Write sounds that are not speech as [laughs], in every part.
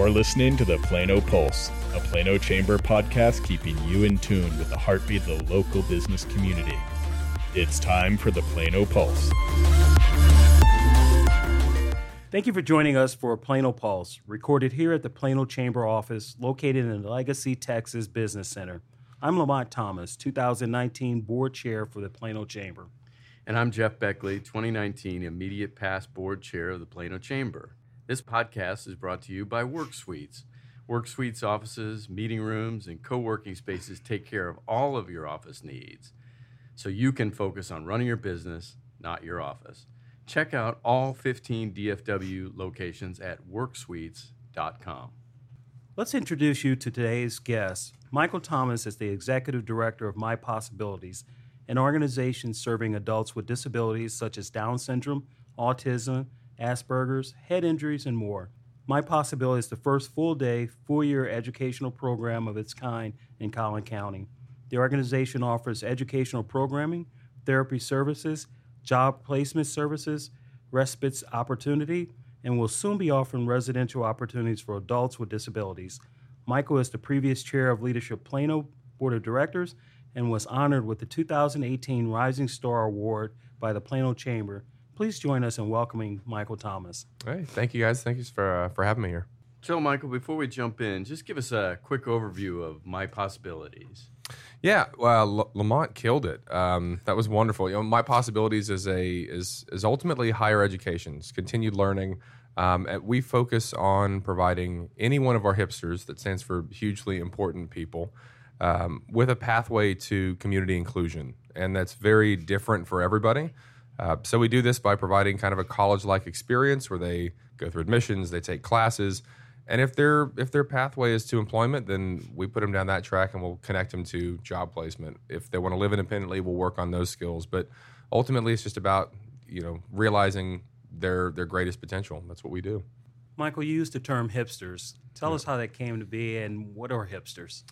You're listening to the Plano Pulse, a Plano Chamber podcast keeping you in tune with the heartbeat of the local business community. It's time for the Plano Pulse. Thank you for joining us for a Plano Pulse, recorded here at the Plano Chamber office located in the Legacy, Texas Business Center. I'm Lamont Thomas, 2019 board chair for the Plano Chamber. And I'm Jeff Beckley, 2019 immediate past board chair of the Plano Chamber. This podcast is brought to you by Work Suites. Work Suites offices, meeting rooms, and co working spaces take care of all of your office needs so you can focus on running your business, not your office. Check out all 15 DFW locations at worksuites.com. Let's introduce you to today's guest. Michael Thomas is the executive director of My Possibilities, an organization serving adults with disabilities such as Down syndrome, autism, Asperger's, head injuries, and more. My Possibility is the first full day, full year educational program of its kind in Collin County. The organization offers educational programming, therapy services, job placement services, respite opportunity, and will soon be offering residential opportunities for adults with disabilities. Michael is the previous chair of Leadership Plano Board of Directors and was honored with the 2018 Rising Star Award by the Plano Chamber Please join us in welcoming Michael Thomas. Hey, thank you guys. Thank you for uh, for having me here. So, Michael, before we jump in, just give us a quick overview of my possibilities. Yeah, well, L- Lamont killed it. Um, that was wonderful. You know, my possibilities is a is is ultimately higher education, continued learning. Um, we focus on providing any one of our hipsters that stands for hugely important people um, with a pathway to community inclusion, and that's very different for everybody. Uh, so we do this by providing kind of a college-like experience where they go through admissions, they take classes, and if their if their pathway is to employment, then we put them down that track and we'll connect them to job placement. If they want to live independently, we'll work on those skills. But ultimately, it's just about you know realizing their their greatest potential. That's what we do. Michael, you used the term hipsters. Tell yeah. us how that came to be and what are hipsters?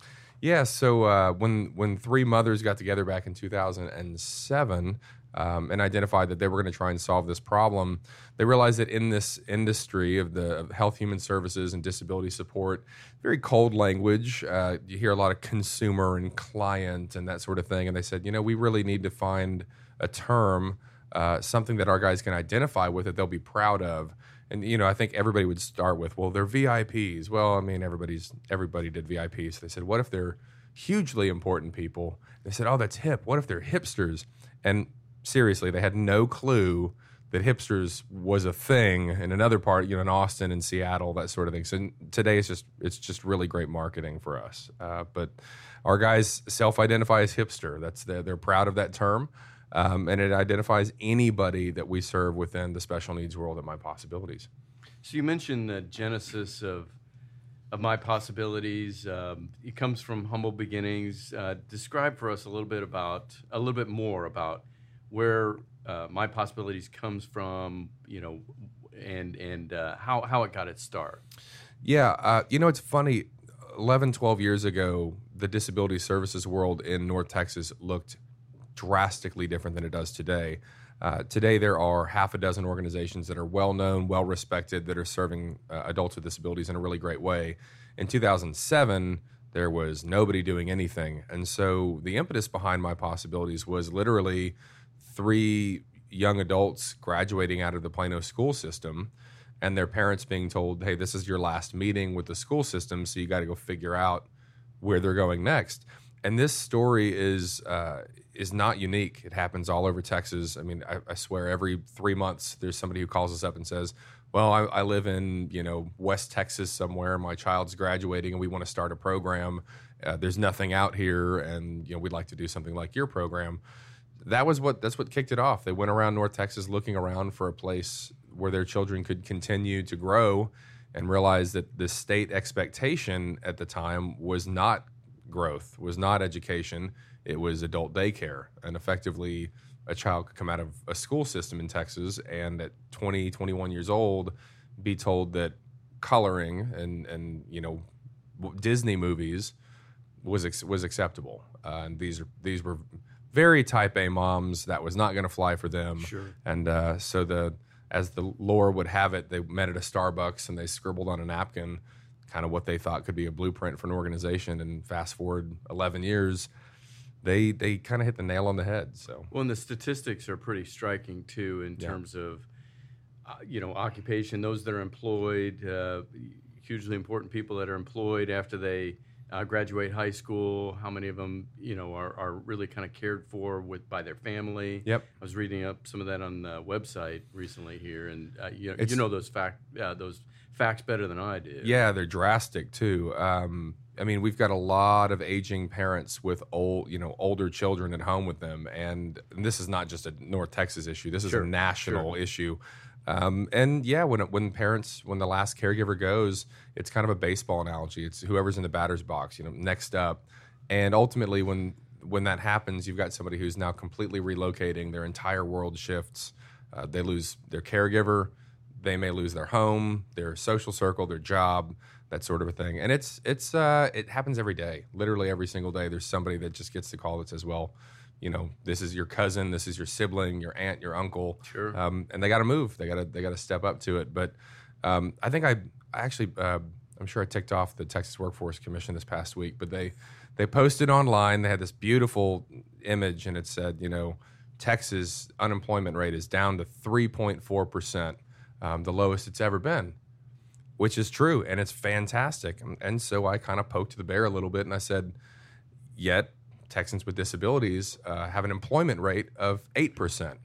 Yeah, so uh, when when three mothers got together back in 2007, um, and identified that they were going to try and solve this problem, they realized that in this industry of the of health, human services, and disability support, very cold language. Uh, you hear a lot of consumer and client and that sort of thing. And they said, you know, we really need to find a term, uh, something that our guys can identify with that they'll be proud of. And you know, I think everybody would start with, well, they're VIPs. Well, I mean, everybody's everybody did VIPs. So they said, what if they're hugely important people? They said, oh, that's hip. What if they're hipsters? And seriously, they had no clue that hipsters was a thing in another part, you know, in Austin and Seattle, that sort of thing. So today it's just it's just really great marketing for us. Uh, but our guys self-identify as hipster. That's the, they're proud of that term, um, and it identifies anybody that we serve within the special needs world at My Possibilities. So you mentioned the genesis of of my possibilities. Um, it comes from humble beginnings. Uh, describe for us a little bit about a little bit more about where uh, my possibilities comes from, you know, and and uh, how how it got its start. Yeah, uh, you know, it's funny. 11, 12 years ago, the disability services world in North Texas looked drastically different than it does today. Uh, today, there are half a dozen organizations that are well known, well respected, that are serving uh, adults with disabilities in a really great way. In 2007, there was nobody doing anything. And so the impetus behind my possibilities was literally three young adults graduating out of the Plano school system and their parents being told, hey, this is your last meeting with the school system, so you got to go figure out where they're going next. And this story is uh, is not unique. It happens all over Texas. I mean, I, I, swear every three months there's somebody who calls us up and says, "Well, I, I live in you know West Texas somewhere. My child's graduating, and we want to start a program. Uh, there's nothing out here, and you know we'd like to do something like your program." That was what that's what kicked it off. They went around North Texas looking around for a place where their children could continue to grow and realized that the state expectation at the time was not growth, was not education, it was adult daycare. And effectively a child could come out of a school system in Texas and at 20, 21 years old be told that coloring and and you know Disney movies was was acceptable. Uh, and these are these were very type A moms that was not going to fly for them. Sure. And uh, so the as the lore would have it, they met at a Starbucks and they scribbled on a napkin, kind of what they thought could be a blueprint for an organization. And fast forward 11 years, they they kind of hit the nail on the head. So Well, and the statistics are pretty striking too in Yeah. terms of, uh, you know, occupation. Those that are employed, uh, hugely important people that are employed after they uh, graduate high school. How many of them, you know, are, are really kind of cared for with by their family? Yep. I was reading up some of that on the website recently here, and uh, you, know, you know those fact uh, those facts better than I do. Yeah, they're drastic too. Um, I mean, we've got a lot of aging parents with old, you know, older children at home with them, and this is not just a North Texas issue. This is Sure, a national issue. Um, and yeah, when when parents, when the last caregiver goes, it's kind of a baseball analogy. It's whoever's in the batter's box, you know, next up, and ultimately when when that happens, you've got somebody who's now completely relocating. Their entire world shifts. Uh, they lose their caregiver. They may lose their home, their social circle, their job, that sort of a thing. And it's it's uh, it happens every day. Literally every single day, there's somebody that just gets the call that says, "Well, you know, this is your cousin, this is your sibling, your aunt, your uncle, Sure. um, and they got to move. They got to they got to step up to it." But um, I think I, I actually uh, I'm sure I ticked off the Texas Workforce Commission this past week, but they they posted online. They had this beautiful image, and it said, you know, Texas unemployment rate is down to 3.4 percent, um, the lowest it's ever been, which is true, and it's fantastic. And, and so I kind of poked the bear a little bit, and I said, yet Texans with disabilities uh, have an employment rate of eight percent.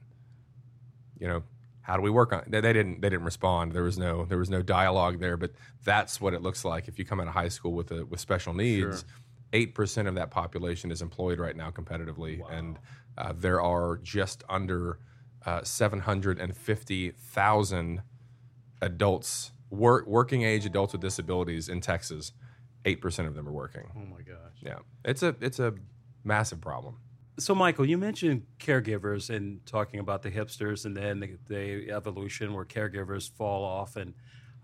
You know, how do we work on? They, they didn't. They didn't respond. There was no. There was no dialogue there. But that's what it looks like if you come out of high school with a, with special needs. Eight percent of that population is employed right now competitively, and uh, there are just under uh, seven hundred and fifty thousand adults, work, working age adults with disabilities in Texas. Eight percent of them are working. Oh my gosh. Yeah, it's a it's a massive problem. So, Michael, you mentioned caregivers and talking about the hipsters and then the, the evolution where caregivers fall off. And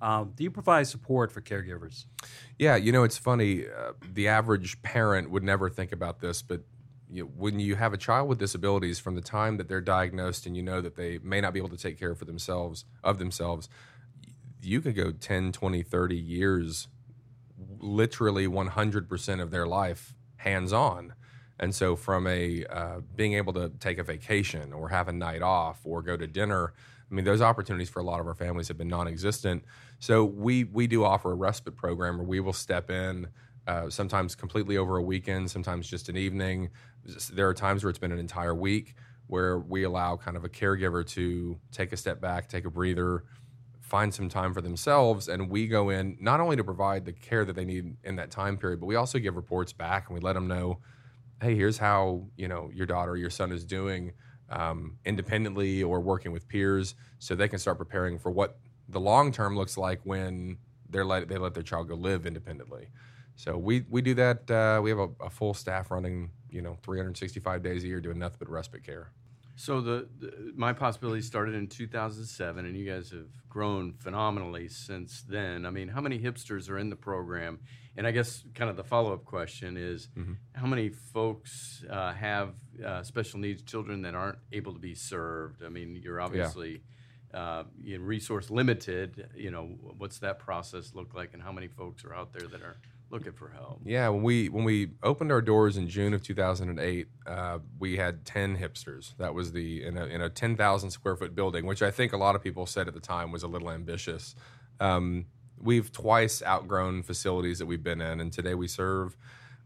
um, do you provide support for caregivers? Yeah, you know, it's funny. Uh, the average parent would never think about this, but you know, when you have a child with disabilities, from the time that they're diagnosed and you know that they may not be able to take care for themselves of themselves, you could go 10, 20, 30 years, literally 100% of their life hands on. And so, from a uh, being able to take a vacation or have a night off or go to dinner, I mean, those opportunities for a lot of our families have been non-existent. So we we do offer a respite program where we will step in, uh, sometimes completely over a weekend, sometimes just an evening. There are times where it's been an entire week where we allow kind of a caregiver to take a step back, take a breather, find some time for themselves, and we go in not only to provide the care that they need in that time period, but we also give reports back and we let them know hey, here's how you know your daughter or your son is doing um, independently or working with peers, so they can start preparing for what the long term looks like when they're let they let their child go live independently. So we we do that. Uh, we have a, a full staff running, you know, 365 days a year doing nothing but respite care. So the, the my possibilities started in 2007, and you guys have grown phenomenally since then. I mean, how many hipsters are in the program? And I guess kind of the follow up question is, how many folks uh, have uh, special needs children that aren't able to be served? I mean, you're obviously uh, resource limited. You know, what's that process look like, and how many folks are out there that are looking for help? Yeah, when we when we opened our doors in June of 2008, uh, we had 10 hipsters. That was the in a, in a 10,000 square foot building, which I think a lot of people said at the time was a little ambitious. Um, we've twice outgrown facilities that we've been in, and today we serve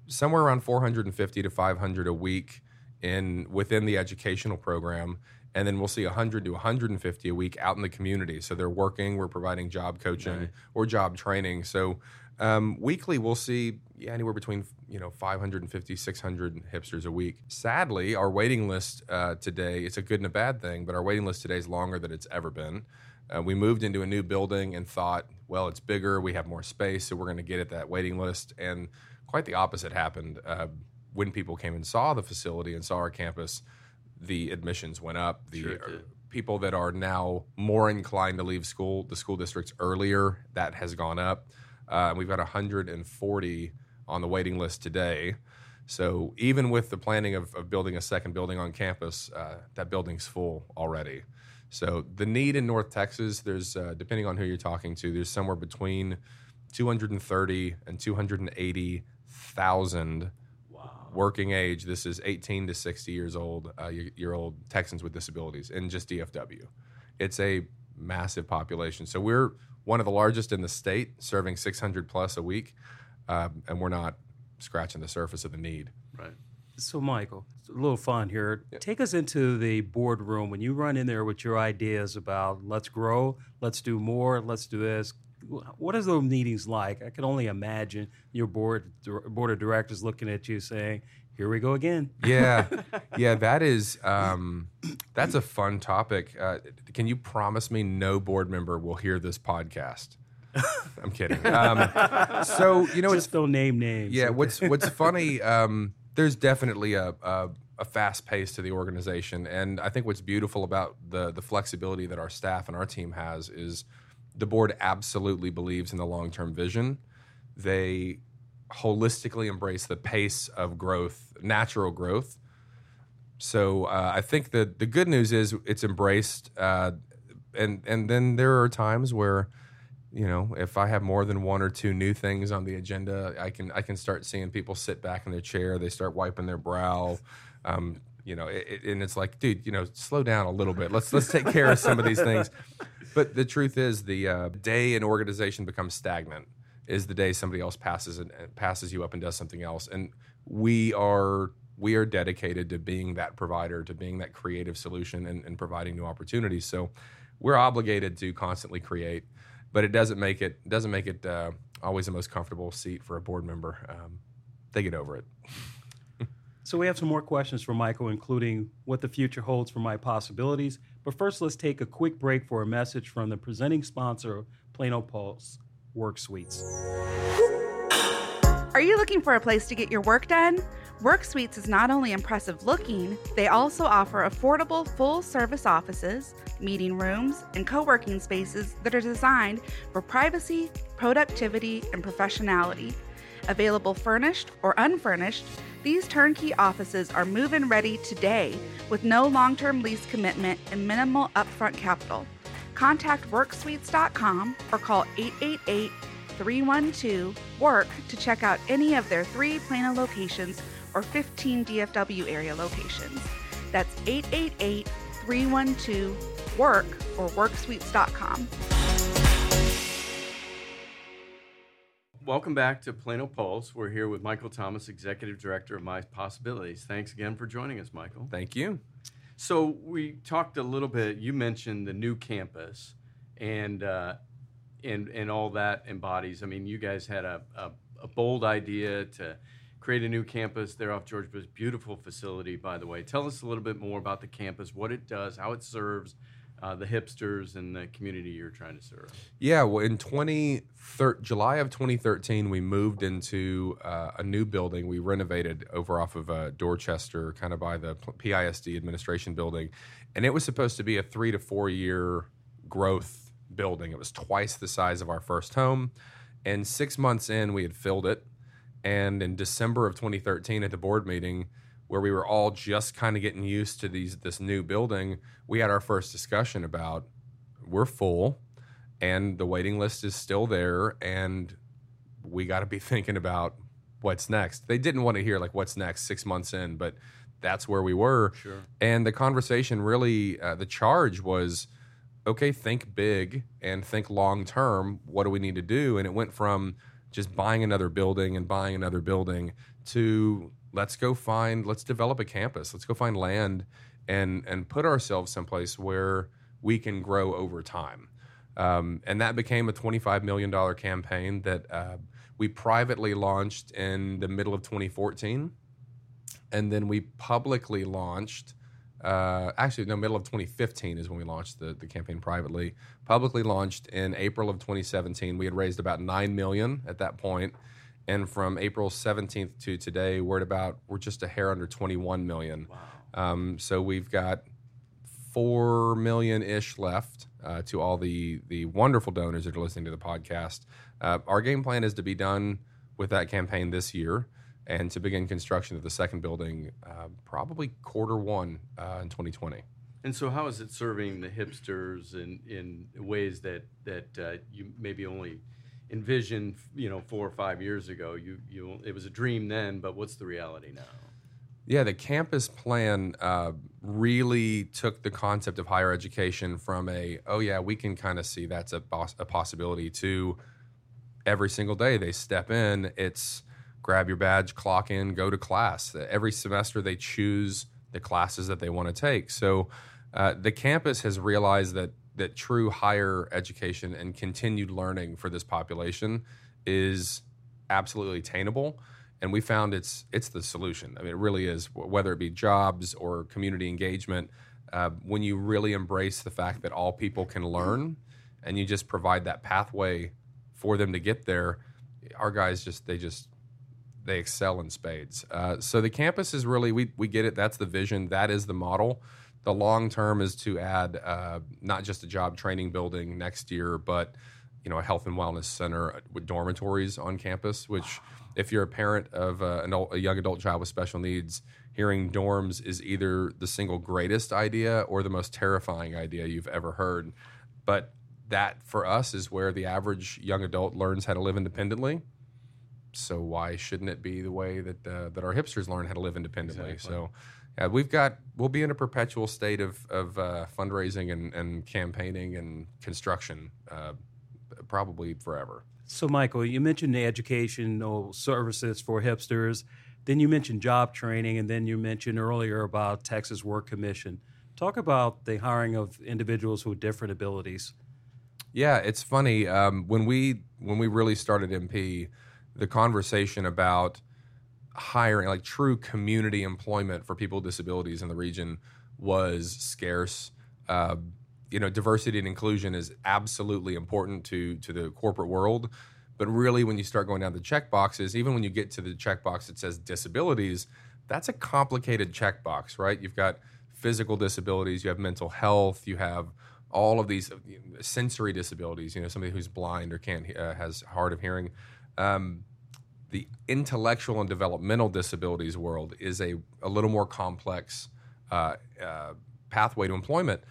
somewhere around 450 to 500 a week in within the educational program and then we'll see 100 to 150 a week out in the community. So they're working we're providing job coaching or job training. So um, weekly we'll see yeah, anywhere between you know 550 600 hipsters a week. Sadly our waiting list uh, today it's a good and a bad thing but our waiting list today is longer than it's ever been. Uh, we moved into a new building and thought well it's bigger we have more space so we're going to get at that waiting list. And quite the opposite happened uh, when people came and saw the facility and saw our campus the admissions went up. The Sure people that are now more inclined to leave school the school districts earlier that has gone up. Uh, we've got 140 on the waiting list today. So even with the planning of, of building a second building on campus uh, that building's full already so the need in north texas there's uh, depending on who you're talking to there's somewhere between 230 and 280,000 working age. This is 18 to 60 years old, uh, year old Texans with disabilities in just DFW. It's a massive population. So we're one of the largest in the state, serving 600 plus a week, um, and we're not scratching the surface of the need. Right. So, Michael, it's a little fun here. Take us into the boardroom when you run in there with your ideas about let's grow, let's do more, let's do this. What are those meetings like? I can only imagine your board board of directors looking at you saying, "Here we go again." Yeah, [laughs] yeah, that is um, that's a fun topic. Uh, can you promise me no board member will hear this podcast? I'm kidding. Um, so you know, [laughs] it's Just don't name names. Yeah, what's what's funny? Um, there's definitely a, a, a fast pace to the organization, and I think what's beautiful about the the flexibility that our staff and our team has is the board absolutely believes in the long term vision. They holistically embrace the pace of growth, natural growth. So uh, I think the the good news is it's embraced, uh, and and then there are times where you know, if I have more than one or two new things on the agenda, I can I can start seeing people sit back in their chair. They start wiping their brow. Um, you know, it, and it's like, dude, you know, slow down a little bit. Let's let's take care of some of these things. But the truth is, the uh, day an organization becomes stagnant is the day somebody else passes and passes you up and does something else. And we are we are dedicated to being that provider, to being that creative solution, and, and providing new opportunities. So we're obligated to constantly create but it doesn't make it doesn't make it uh, always the most comfortable seat for a board member. Um, they get over it. So we have some more questions for Michael, including what the future holds for my possibilities. But first, let's take a quick break for a message from the presenting sponsor of Plano Pulse, Work Suites. Are you looking for a place to get your work done? Work Suites is not only impressive looking, they also offer affordable full service offices, meeting rooms, and co working spaces that are designed for privacy, productivity, and professionality. Available furnished or unfurnished, these turnkey offices are move in ready today with no long term lease commitment and minimal upfront capital. Contact WorkSuites.com or call 888 312 WORK to check out any of their three Plano locations or 15 DFW area locations. That's 888 312 WORK or WorkSuites.com. Welcome back to Plano Pulse. We're here with Michael Thomas, Executive Director of My Possibilities. Thanks again for joining us, Michael. Thank you. So we talked a little bit. You mentioned the new campus, and uh, and and all that embodies. I mean, you guys had a, a, a bold idea to create a new campus there off George Bush. Beautiful facility, by the way. Tell us a little bit more about the campus, what it does, how it serves uh, the hipsters and the community you're trying to serve. Yeah, well, in 20, thir- July of 2013, we moved into uh, a new building. We renovated over off of uh, Dorchester, kind of by the PISD administration building. And it was supposed to be a three to four year growth building. It was twice the size of our first home. And six months in, we had filled it. And in December of 2013, at the board meeting, where we were all just kind of getting used to these this new building, we had our first discussion about we're full and the waiting list is still there and we got to be [laughs] thinking about what's next. They didn't want to hear like what's next 6 months in, but that's where we were. Sure. And the conversation really uh, the charge was okay, think big and think long term. What do we need to do? And it went from just buying another building and buying another building to let's go find let's develop a campus. Let's go find land and and put ourselves someplace where we can grow over time. Um, and that became a $25 million campaign that uh, we privately launched in the middle of 2014. And then we publicly launched, uh, actually, no, middle of 2015 is when we launched the, the campaign privately. Publicly launched in April of 2017. We had raised about 9 million at that. And from April 17th to today, we're at about, we're just a hair under 21 million. Wow. Um, so we've got four million ish left uh, to all the the wonderful donors that are listening to the podcast. Uh, our game plan is to be done with that campaign this year and to begin construction of the second building uh, probably quarter one uh, in 2020. And so, how is it serving the hipsters in, in ways that that uh, you maybe only envisioned, you know, four or five years ago. You, you, it was a dream then, but what's the reality now? Yeah, the campus plan uh, really took the concept of higher education from a, oh, yeah, we can kind of see that's a, poss- a possibility to every single day they step in, it's grab your badge, clock in, go to class. Every semester they choose the classes that they want to take. So uh, the campus has realized that that true higher education and continued learning for this population is absolutely attainable and we found it's it's the solution. I mean, it really is. Whether it be jobs or community engagement, uh, when you really embrace the fact that all people can learn, and you just provide that pathway for them to get there, our guys just they just they excel in spades. Uh, so the campus is really we we get it. That's the vision. That is the model. The long term is to add uh, not just a job training building next year, but you know a health and wellness center with dormitories on campus, which if you're a parent of uh, an a young adult child with special needs, hearing dorms is either the single greatest idea or the most terrifying idea you've ever heard. But that for us is where the average young adult learns how to live independently. So why shouldn't it be the way that uh, that our hipsters learn how to live independently? Exactly. So yeah, we've got we'll be in a perpetual state of of uh, fundraising and, and campaigning and construction, uh, probably forever. So, Michael, you mentioned the educational services for hipsters. Then you mentioned job training, and then you mentioned earlier about Texas Work Commission. Talk about the hiring of individuals with different abilities. Yeah, it's funny um, when we when we really started MP, the conversation about hiring like true community employment for people with disabilities in the region was scarce. Uh, you know, diversity and inclusion is absolutely important to to the corporate world. But really, when you start going down the check boxes, even when you get to the checkbox that says disabilities, that's a complicated checkbox, right? You've got physical disabilities, you have mental health, you have all of these sensory disabilities. You know, somebody who's blind or can't uh, has hard of hearing. Um, the intellectual and developmental disabilities world is a, a little more complex uh, uh, pathway to employment.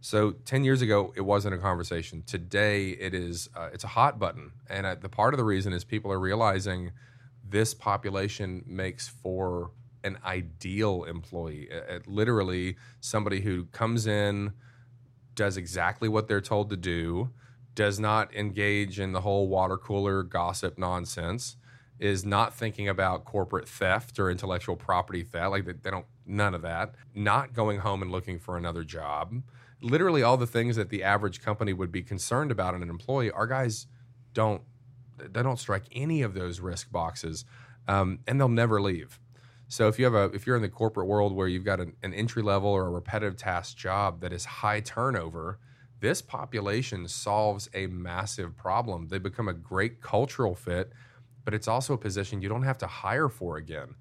So 10 years ago, it wasn't a conversation. Today, it is. Uh, it's a hot button, and uh, the part of the reason is people are realizing this population makes for an ideal employee. Literally, somebody who comes in, does exactly what they're told to do, does not engage in the whole water cooler gossip nonsense, is not thinking about corporate theft or intellectual property theft. Like they, they don't, none of that. Not going home and looking for another job literally all the things that the average company would be concerned about in an employee, our guys don't they don't strike any of those risk boxes, um, and they'll never leave. So if you have a if you're in the corporate world where you've got an, an entry level or a repetitive task job that is high turnover, this population solves a massive problem. They become a great cultural fit, but it's also a position you don't have to hire for again.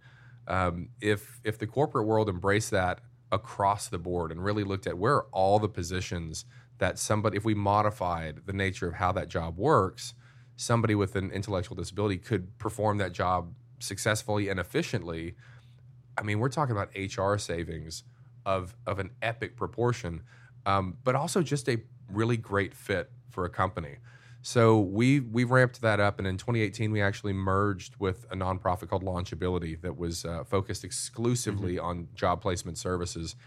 Um, if if the corporate world embraced that across the board and really looked at where are all the positions that somebody, if we modified the nature of how that job works, somebody with an intellectual disability could perform that job successfully and efficiently. I mean, we're talking about HR savings of of an epic proportion, um, but also just a really great fit for a company. So we we ramped that up, and in 2018 we actually merged with a nonprofit called Launchability that was uh, focused exclusively mm-hmm. on job placement services,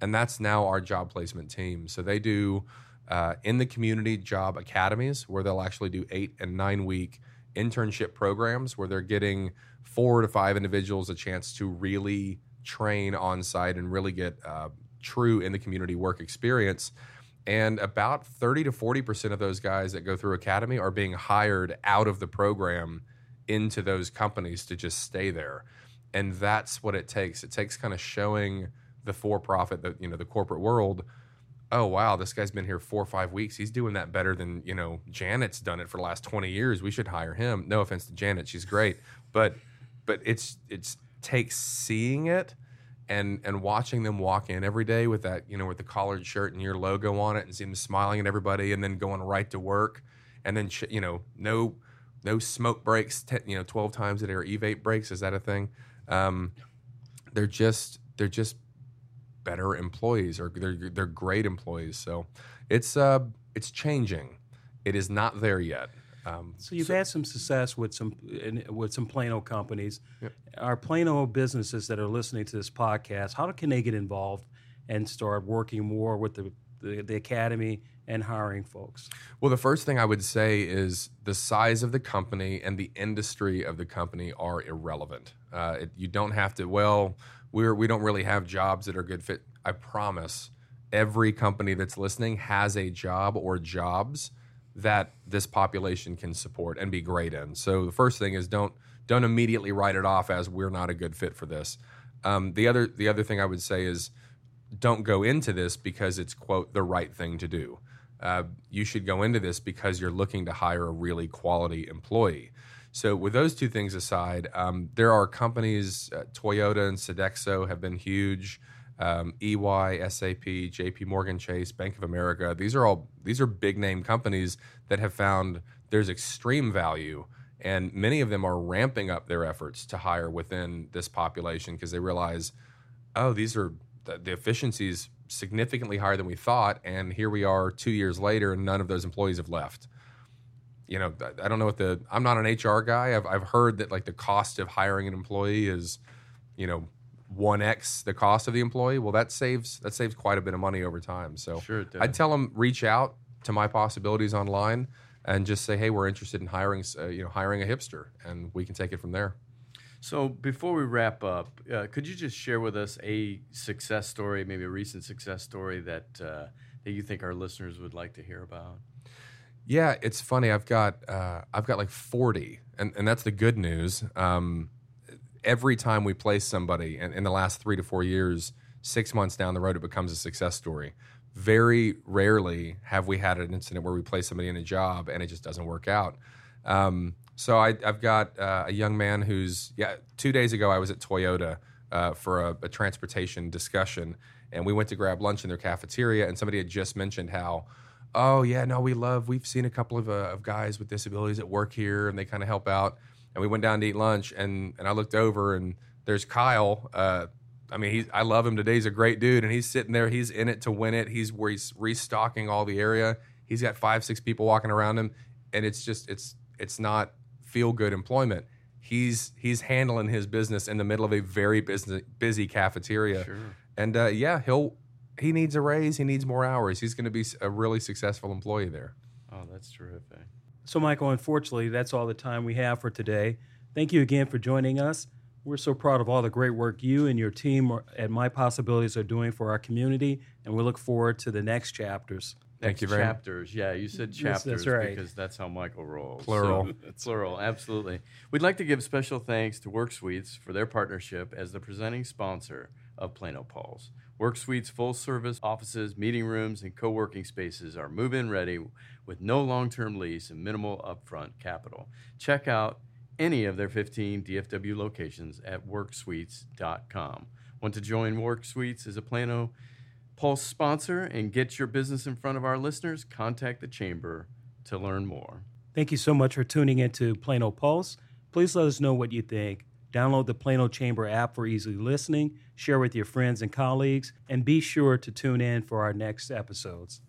and that's now our job placement team. So they do uh, in the community job academies where they'll actually do eight and nine week internship programs where they're getting four to five individuals a chance to really train on site and really get uh, true in the community work experience. And about 30 to 40% of those guys that go through academy are being hired out of the program into those companies to just stay there. And that's what it takes. It takes kind of showing the for-profit the you know the corporate world oh wow this guy's been here four or five weeks. He's doing that better than you know janet's done it for the last 20 years. We should hire him. No offense to janet she's great but but it's it's takes seeing it and and watching them walk in every day with that you know with the collared shirt and your logo on it and seeing them smiling at everybody and then going right to work and then you know no no smoke breaks you know 12 times a day or e-vape breaks. Is that a thing? Um, they're just they're just better employees or they're they're great employees. So it's uh it's changing. It is not there yet Um, So you've had some success with some in, with some Plano companies. Our Plano businesses that are listening to this podcast, how can they get involved and start working more with the, the, the academy and hiring folks? Well, the first thing I would say is the size of the company and the industry of the company are irrelevant. Uh, it, you don't have to. Well, we're we don't really have jobs that are good fit. I promise. Every company that's listening has a job or jobs that this population can support and be great in. So the first thing is don't don't immediately write it off as we're not a good fit for this. Um, the other the other thing I would say is don't go into this because it's quote the right thing to do. Uh, you should go into this because you're looking to hire a really quality employee. So, with those two things aside, um, there are companies, uh, Toyota and Sodexo have been huge. Um, EY, SAP, JP Morgan Chase, Bank of America. These are all these are big name companies that have found there's extreme value, and many of them are ramping up their efforts to hire within this population because they realize, oh, these are the, the efficiencies significantly higher than we thought, and here we are two years later, and none of those employees have left you know, I don't know what the. I'm not an HR guy. I've I've heard that like the cost of hiring an employee is, you know, one x the cost of the employee. Well, that saves that saves quite a bit of money over time. So Sure it does. I'd tell them reach out to my possibilities online and just say, hey, we're interested in hiring, uh, you know, hiring a hipster, and we can take it from there. So before we wrap up, uh, could you just share with us a success story, maybe a recent success story that uh, that you think our listeners would like to hear about? Yeah, it's funny. I've got uh, I've got like forty, and, and that's the good news. Um, every time we place somebody in, in the last three to four years, six months down the road, it becomes a success story. Very rarely have we had an incident where we place somebody in a job and it just doesn't work out. Um, so I, I've got uh, a young man who's yeah. Two days ago, I was at Toyota uh, for a, a transportation discussion, and we went to grab lunch in their cafeteria, and somebody had just mentioned how oh yeah no we love we've seen a couple of, uh, of guys with disabilities at work here and they kind of help out and we went down to eat lunch and and i looked over and there's kyle uh, i mean he's i love him today he's a great dude and he's sitting there he's in it to win it he's where he's restocking all the area he's got five six people walking around him and it's just it's it's not feel good employment he's he's handling his business in the middle of a very busy busy cafeteria Sure. and uh, yeah he'll he needs a raise. He needs more hours. He's going to be a really successful employee there. Oh, that's terrific. So, Michael, unfortunately, that's all the time we have for today. Thank you again for joining us. We're so proud of all the great work you and your team at My Possibilities are doing for our community, and we look forward to the next chapters. Thank Next you very much. chapters. Yeah, you said Yes, chapters that's right. because that's how Michael rolls. Plural. [laughs] So, plural, absolutely. We'd like to give special thanks to Work Suites for their partnership as the presenting sponsor of Plano Pulse. Work Suites full service offices, meeting rooms, and co working spaces are move in ready with no long term lease and minimal upfront capital. Check out any of their 15 DFW locations at worksuites.com. Want to join Work Suites as a Plano Pulse sponsor and get your business in front of our listeners? Contact the Chamber to learn more. Thank you so much for tuning into Plano Pulse. Please let us know what you think. Download the Plano Chamber app for easy listening, share with your friends and colleagues, and be sure to tune in for our next episodes.